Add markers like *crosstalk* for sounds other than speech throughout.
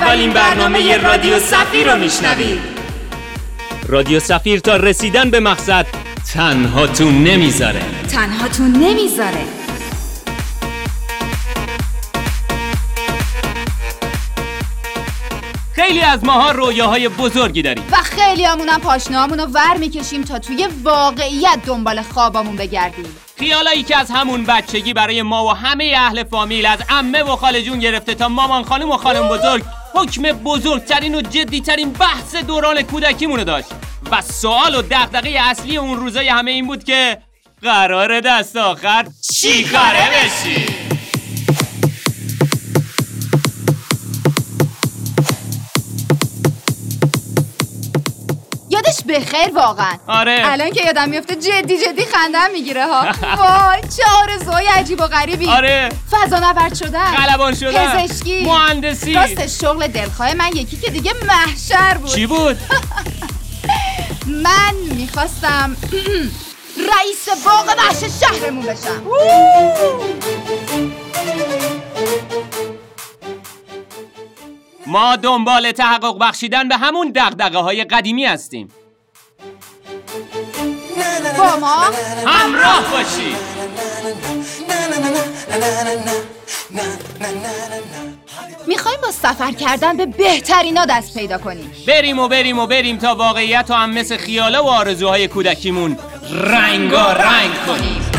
اولین برنامه رادیو سفیر رو میشنوید. رادیو سفیر تا رسیدن به مقصد تنهاتون نمی‌ذاره. تنهاتون نمی‌ذاره. خیلی از ماها رویاهای بزرگی داریم. و خیلی همونم پاشنامون رو ور می‌کشیم تا توی واقعیت دنبال خوابمون بگردیم. خیالایی که از همون بچگی برای ما و همه اهل فامیل از عمه و خاله جون گرفته تا مامان خانم و خانم بزرگ حکم بزرگترین و جدیترین بحث دوران کودکیمونو داشت و سوال و دغدغه اصلی اون روزای همه این بود که قرار دست آخر چی کاره بشی؟ یادش بخیر واقعا. آره. الان که یادم میفته جدی جدی خندم می‌گیره ها. *laughs* وای چه آرزوهای عجیب و غریبی. آره. فضا نورد شدن خلبان شدن پزشکی مهندسی. راستش شغل دلخواه من یکی که دیگه محشر بود. چی بود؟ *laughs* من می‌خواستم *clears throat* رئیس باغ وحش شهرمون بشم. ما دنبال تحقق بخشیدن به همون دغدغه های قدیمی هستیم. با ما. همراه باشید می‌خوایم با سفر کردن به بهترینا دست پیدا کنیم بریم و بریم و بریم تا واقعیت و هم مثل خیاله و آرزوهای کودکیمون رنگا رنگ کنیم.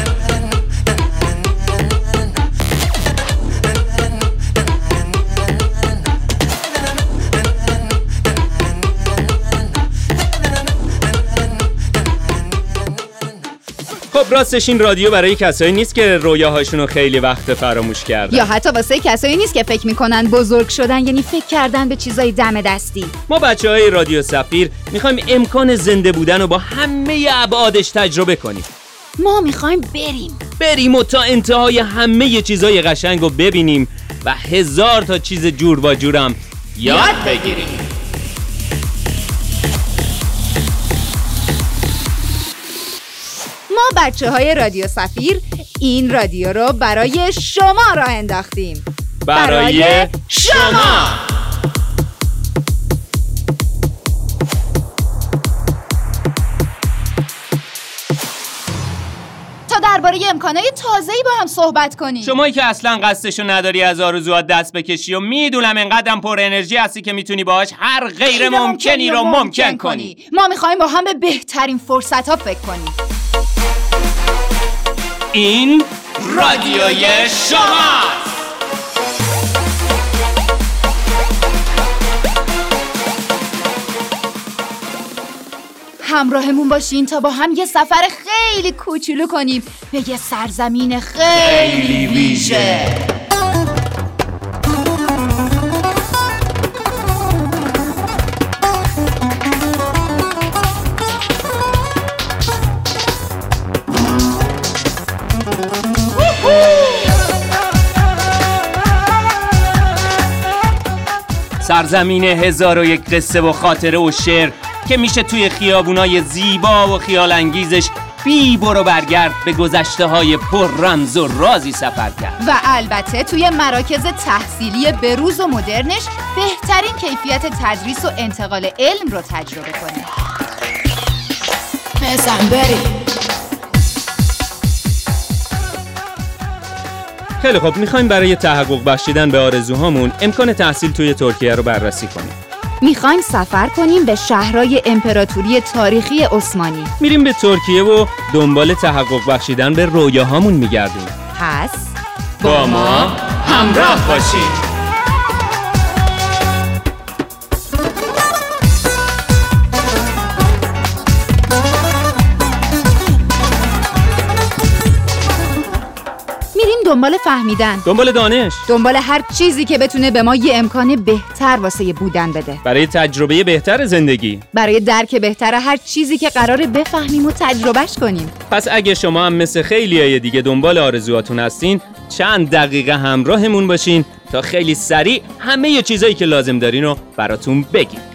خب راستش این رادیو برای کسایی نیست که رویاهاشون رو خیلی وقت فراموش کردن. یا حتی واسه کسایی نیست که فکر می‌کنن بزرگ شدن یعنی فکر کردن به چیزای دم دستی. ما بچه های رادیو سفیر می‌خوایم امکان زنده بودن رو با همه ابعادش تجربه کنیم. ما می‌خوایم بریم. بریم و تا انتهای همه چیزای قشنگ رو ببینیم و هزار تا چیز جور و جورم یاد بگیریم. ما بچه های رادیو سفیر این رادیو رو برای شما راه انداختیم. برای شما. تا درباره امکانات تازه‌ای با هم صحبت کنیم. شمایی که اصلا قصدشو نداری از آرزوات دست بکشی و می‌دونم انقدرم پر انرژی هستی که می‌تونی باهاش هر غیر ممکنی رو ممکن کنی. ما می‌خوایم با هم به بهترین فرصت ها فکر کنیم. این رادیوی شماست همراهمون باشین تا با هم یه سفر خیلی کوچولو کنیم. به یه سرزمین خیلی ویژه. سرزمین هزار و یک قصه و خاطره و شعر که میشه توی خیابونای زیبا و خیال انگیزش بی برو برگرد به گذشته های پر رمز و رازی سفر کرد. و البته توی مراکز تحصیلی بروز و مدرنش بهترین کیفیت تدریس و انتقال علم رو تجربه کنیم بزن بریم. خیلی خب می‌خوایم برای تحقق بخشیدن به آرزوهامون امکان تحصیل توی ترکیه رو بررسی کنیم. می‌خوایم سفر کنیم به شهرهای امپراتوری تاریخی عثمانی. میریم به ترکیه و دنبال تحقق بخشیدن به رویاهامون میگردیم. پس با ما همراه باشید دنبال فهمیدن. دنبال دانش. دنبال هر چیزی که بتونه به ما یه امکان بهتر واسه بودن بده. برای تجربه بهتر زندگی. برای درک بهتر هر چیزی که قراره بفهمیم و تجربهش کنیم. پس اگه شما هم مثل خیلی های دیگه دنبال آرزوهاتون هستین چند دقیقه همراهمون باشین تا خیلی سریع همه چیزایی که لازم دارین رو براتون بگیم.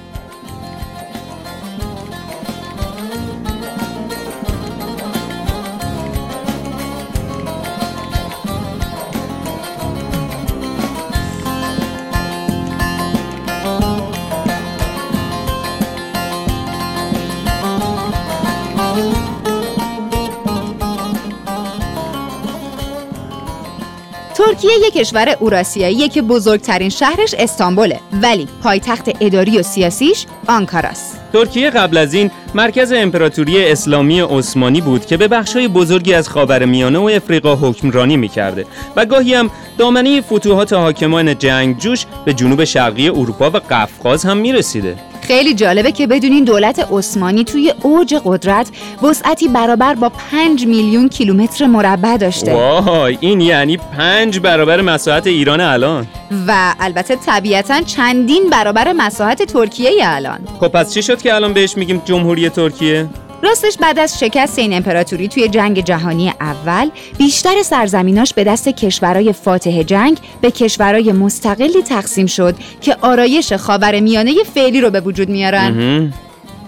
ترکیه یک کشور اوراسیاییه که بزرگترین شهرش استانبوله. ولی پایتخت اداری و سیاسیش آنکاراست. ترکیه قبل از این مرکز امپراتوری اسلامی عثمانی بود که به بخشای بزرگی از خاورمیانه و افریقا حکمرانی می‌کرده و گاهی هم دامنه فتوحات حاکمان جنگجوش به جنوب شرقی اروپا و قفقاز هم می‌رسیده. خیلی جالبه که بدونین دولت عثمانی توی اوج قدرت وسعتی برابر با 5 میلیون کیلومتر مربع داشته. وای این یعنی پنج برابر مساحت ایران الان. و البته طبیعتا چندین برابر مساحت ترکیه الان. خب پس چی شد که الان بهش میگیم جمهوری ترکیه؟ راستش بعد از شکست این امپراتوری توی جنگ جهانی اول بیشتر سرزمیناش به دست کشورهای فاتح جنگ به کشورهای مستقلی تقسیم شد که آرایش خاور میانه فعلی رو به وجود میارن.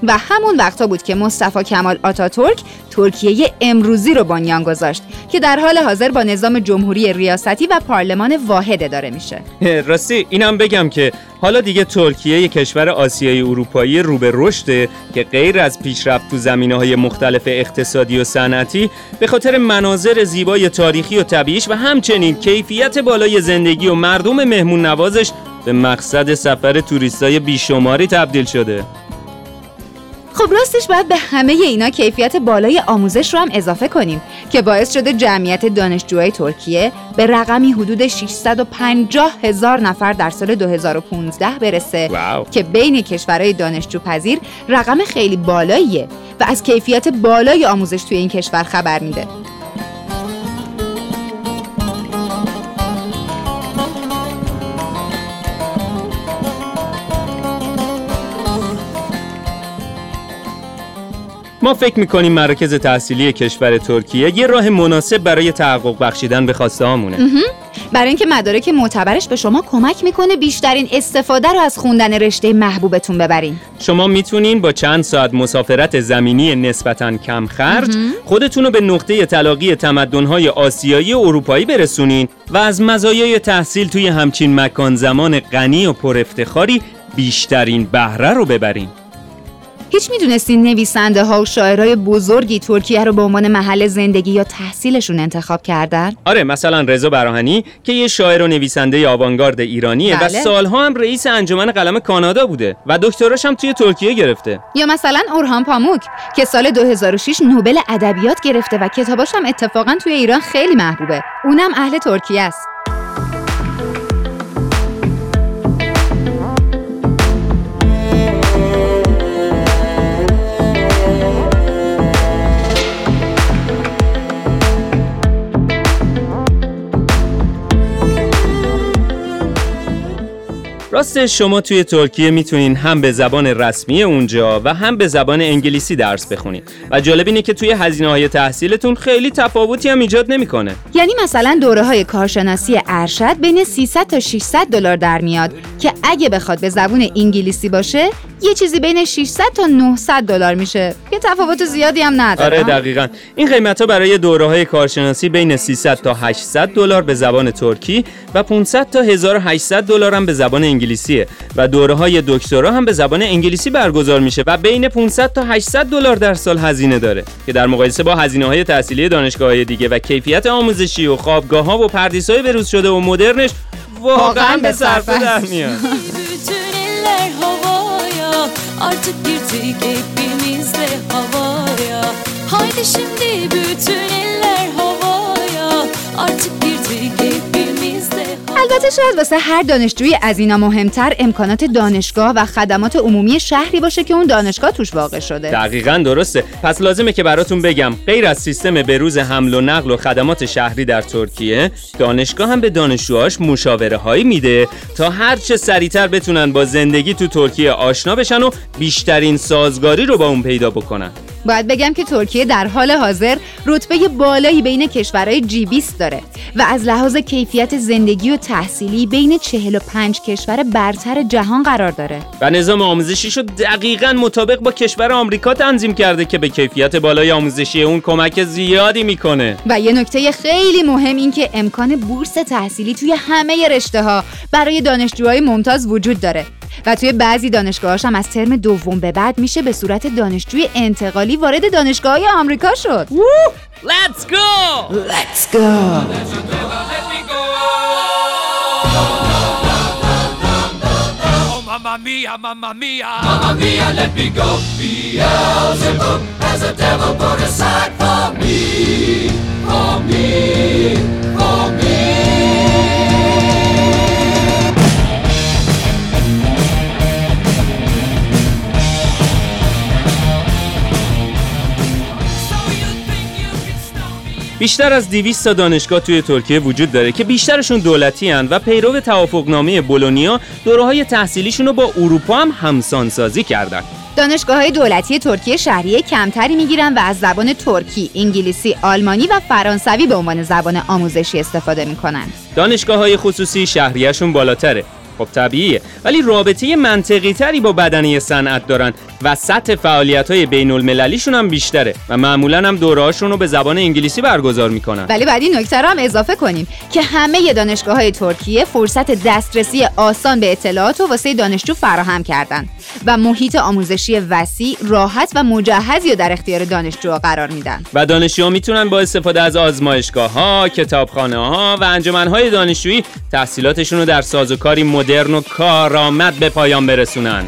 و همون وقتا بود که مصطفی کمال آتاتورک ترکیه امروزی رو بنیان گذاشت که در حال حاضر با نظام جمهوری ریاستی و پارلمان واحد اداره میشه. راستی اینم بگم که حالا دیگه ترکیه یک کشور آسیایی اروپایی رو به رشده که غیر از پیشرفت تو زمینه های مختلف اقتصادی و صنعتی به خاطر مناظر زیبای تاریخی و طبیعیش و همچنین کیفیت بالای زندگی و مردم مهمون نوازش به مقصد سفر توریستای بیشماری تبدیل شده. خب راستش باید به همه اینا کیفیت بالای آموزش رو هم اضافه کنیم که باعث شده جمعیت دانشجوهای ترکیه به رقمی حدود 650 هزار نفر در سال 2015 برسه واو. که بین کشورهای دانشجو پذیر رقم خیلی بالاییه و از کیفیت بالای آموزش توی این کشور خبر میده ما فکر می‌کنیم مراکز تحصیلی کشور ترکیه یه راه مناسب برای تحقق بخشیدن به خواسته هامونه. برای اینکه مدارک معتبرش به شما کمک می‌کنه بیشترین استفاده رو از خوندن رشته محبوبتون ببرین. شما می‌تونین با چند ساعت مسافرت زمینی نسبتا کم خرج خودتون رو به نقطه تلاقی تمدن‌های آسیایی و اروپایی برسونین و از مزایای تحصیل توی همچین مکان زمان غنی و پر افتخاری بیشترین بهره رو ببرین. هیچ می‌دونستین نویسنده ها و شاعرای بزرگی ترکیه رو به عنوان محل زندگی یا تحصیلشون انتخاب کردن؟ آره مثلا رضا براهنی که یه شاعر و نویسنده آوانگارد ایرانیه و بله. سالها هم رئیس انجمن قلم کانادا بوده و دکتراش هم توی ترکیه گرفته یا مثلا اورهان پاموک که سال 2006 نوبل ادبیات گرفته و کتاباش هم اتفاقا توی ایران خیلی محبوبه. اونم اهل ترکیه است. راستش شما توی ترکیه می‌تونین هم به زبان رسمی اونجا و هم به زبان انگلیسی درس بخونید و جالب اینه که توی هزینه های تحصیلتون خیلی تفاوتی هم ایجاد نمی‌کنه. یعنی مثلا دوره های کارشناسی ارشد بین 300 تا 600 دلار در میاد که اگه بخواد به زبون انگلیسی باشه یه چیزی بین 600 تا 900 دلار میشه. که تفاوت زیادی هم نداره آره دقیقا. این قیمت ها برای دوره های کارشناسی بین 300 تا 800 دلار به زبان ترکی و 500 تا 1800 دلار هم به زبان انگلیسیه و دوره های دکترا هم به زبان انگلیسی برگزار میشه و بین 500 تا 800 دلار در سال هزینه داره که در مقایسه با هزینه های تحصیلی دانشگاه های دیگه و کیفیت آموزشی و خوابگاه ها و پردیس های بروز شده و مدرنش واقعا به صرفه در میاد. Artık havaya Haydi şimdi bütün eller البته شاید واسه هر دانشجوی از اینا مهمتر امکانات دانشگاه و خدمات عمومی شهری باشه که اون دانشگاه توش واقع شده. دقیقا درسته. پس لازمه که براتون بگم غیر از سیستم بروز حمل و نقل و خدمات شهری در ترکیه دانشگاه هم به دانشجوهاش مشاوره هایی میده تا هر چه سریعتر بتونن با زندگی تو ترکیه آشنا بشن و بیشترین سازگاری رو با اون پیدا بکنن. باید بگم که ترکیه در حال حاضر رتبه بالایی بین کشورهای جی 20 داره و از لحاظ کیفیت زندگی و تحصیلی بین 45 کشور برتر جهان قرار داره. و نظام آموزشیش رو دقیقا مطابق با کشور آمریکا تنظیم کرده که به کیفیت بالای آموزشی اون کمک زیادی می‌کنه. و یه نکته خیلی مهم این که امکان بورس تحصیلی توی همه رشته ها برای دانشجوهای ممتاز وجود داره. و توی بعضی دانشگاهاش هم از ترم دوم به بعد میشه به صورت دانشجوی انتقالی وارد دانشگاه های آمریکا شد Let's go! Let's go! Oh, mamma mia, mamma mia. Mamma mia, let me go. Beelzebub has a devil put aside for me. بیشتر از 200 تا دانشگاه توی ترکیه وجود داره که بیشترشون دولتی هن و پیرو توافقنامه بولونیا دوره های تحصیلیشون رو با اروپا هم همسانسازی کردن دانشگاه های دولتی ترکیه شهریه کمتری می‌گیرن و از زبان ترکی، انگلیسی، آلمانی و فرانسوی به عنوان زبان آموزشی استفاده می‌کنن. دانشگاه های خصوصی شهریهشون بالاتره خب طبیعیه. ولی رابطه منطقی تری با بدنه صنعت دارن و سطح فعالیت های بین المللیشون هم بیشتره و معمولا هم دورهاشون رو به زبان انگلیسی برگزار می‌کنن. ولی بعد این نکته رو هم اضافه کنیم که همه دانشگاه های ترکیه فرصت دسترسی آسان به اطلاعات و واسه دانشجو فراهم کردن و محیط آموزشی وسیع، راحت و مجهزی رو در اختیار دانشجو قرار میدن. و دانشجوها می‌تونن با استفاده از آزمایشگاه ها، کتابخانه ها و انجمن های دانشجویی تحصیلاتشون رو در سازوکاری مدرن و کارآمد به پایان برسونن.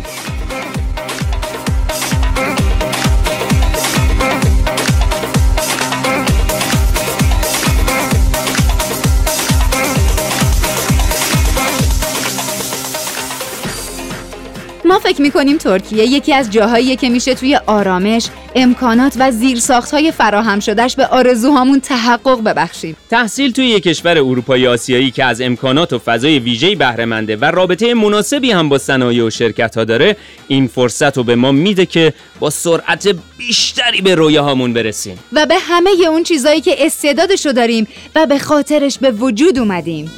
ما فکر می‌کنیم ترکیه یکی از جاهاییه که میشه توی آرامش، امکانات و زیرساختهای فراهم شدهش به آرزوهامون تحقق ببخشیم. تحصیل توی یک کشور اروپایی آسیایی که از امکانات و فضای ویژه‌ای بهره و رابطه مناسبی هم با صنایع و شرکت ها داره این فرصت رو به ما میده که با سرعت بیشتری به رویاهامون برسیم و به همه اون چیزایی که استعدادشو داریم و به خاطرش به وجود اومدیم.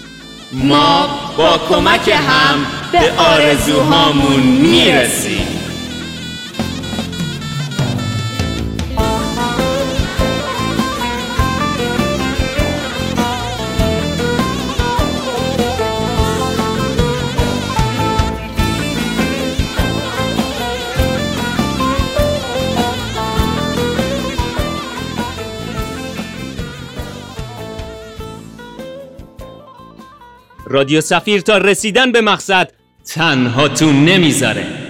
ما با کمک هم به آرزوهامون می‌رسیم رادیو سفیر تا رسیدن به مقصد تنها تو نمی‌ذاره.